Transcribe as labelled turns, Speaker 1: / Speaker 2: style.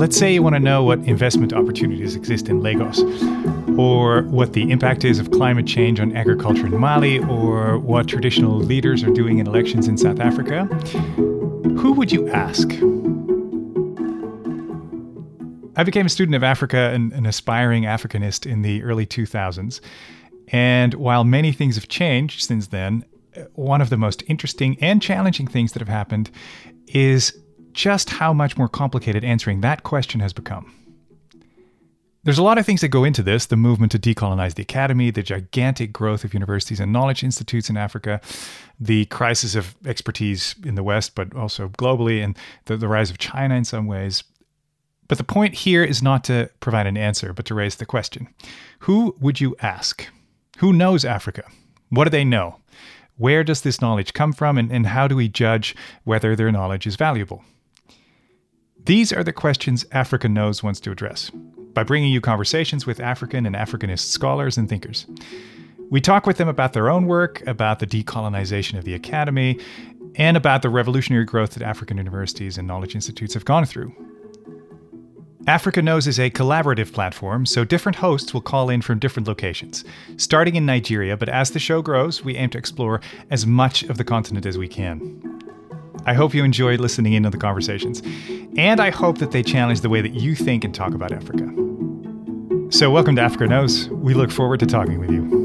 Speaker 1: let's say you want to know what investment opportunities exist in Lagos, or what the impact is of climate change on agriculture in Mali, or what traditional leaders are doing in elections in South Africa. Who would you ask? I became a student of Africa and an aspiring Africanist in the early 2000s. And while many things have changed since then, one of the most interesting and challenging things that have happened is just how much more complicated answering that question has become. There's a lot of things that go into this the movement to decolonize the academy, the gigantic growth of universities and knowledge institutes in Africa, the crisis of expertise in the West, but also globally, and the, the rise of China in some ways. But the point here is not to provide an answer, but to raise the question Who would you ask? Who knows Africa? What do they know? Where does this knowledge come from, and, and how do we judge whether their knowledge is valuable? These are the questions Africa Knows wants to address by bringing you conversations with African and Africanist scholars and thinkers. We talk with them about their own work, about the decolonization of the academy, and about the revolutionary growth that African universities and knowledge institutes have gone through. Africa Knows is a collaborative platform, so different hosts will call in from different locations, starting in Nigeria, but as the show grows, we aim to explore as much of the continent as we can. I hope you enjoyed listening in the conversations, and I hope that they challenge the way that you think and talk about Africa. So, welcome to Africa Knows. We look forward to talking with you.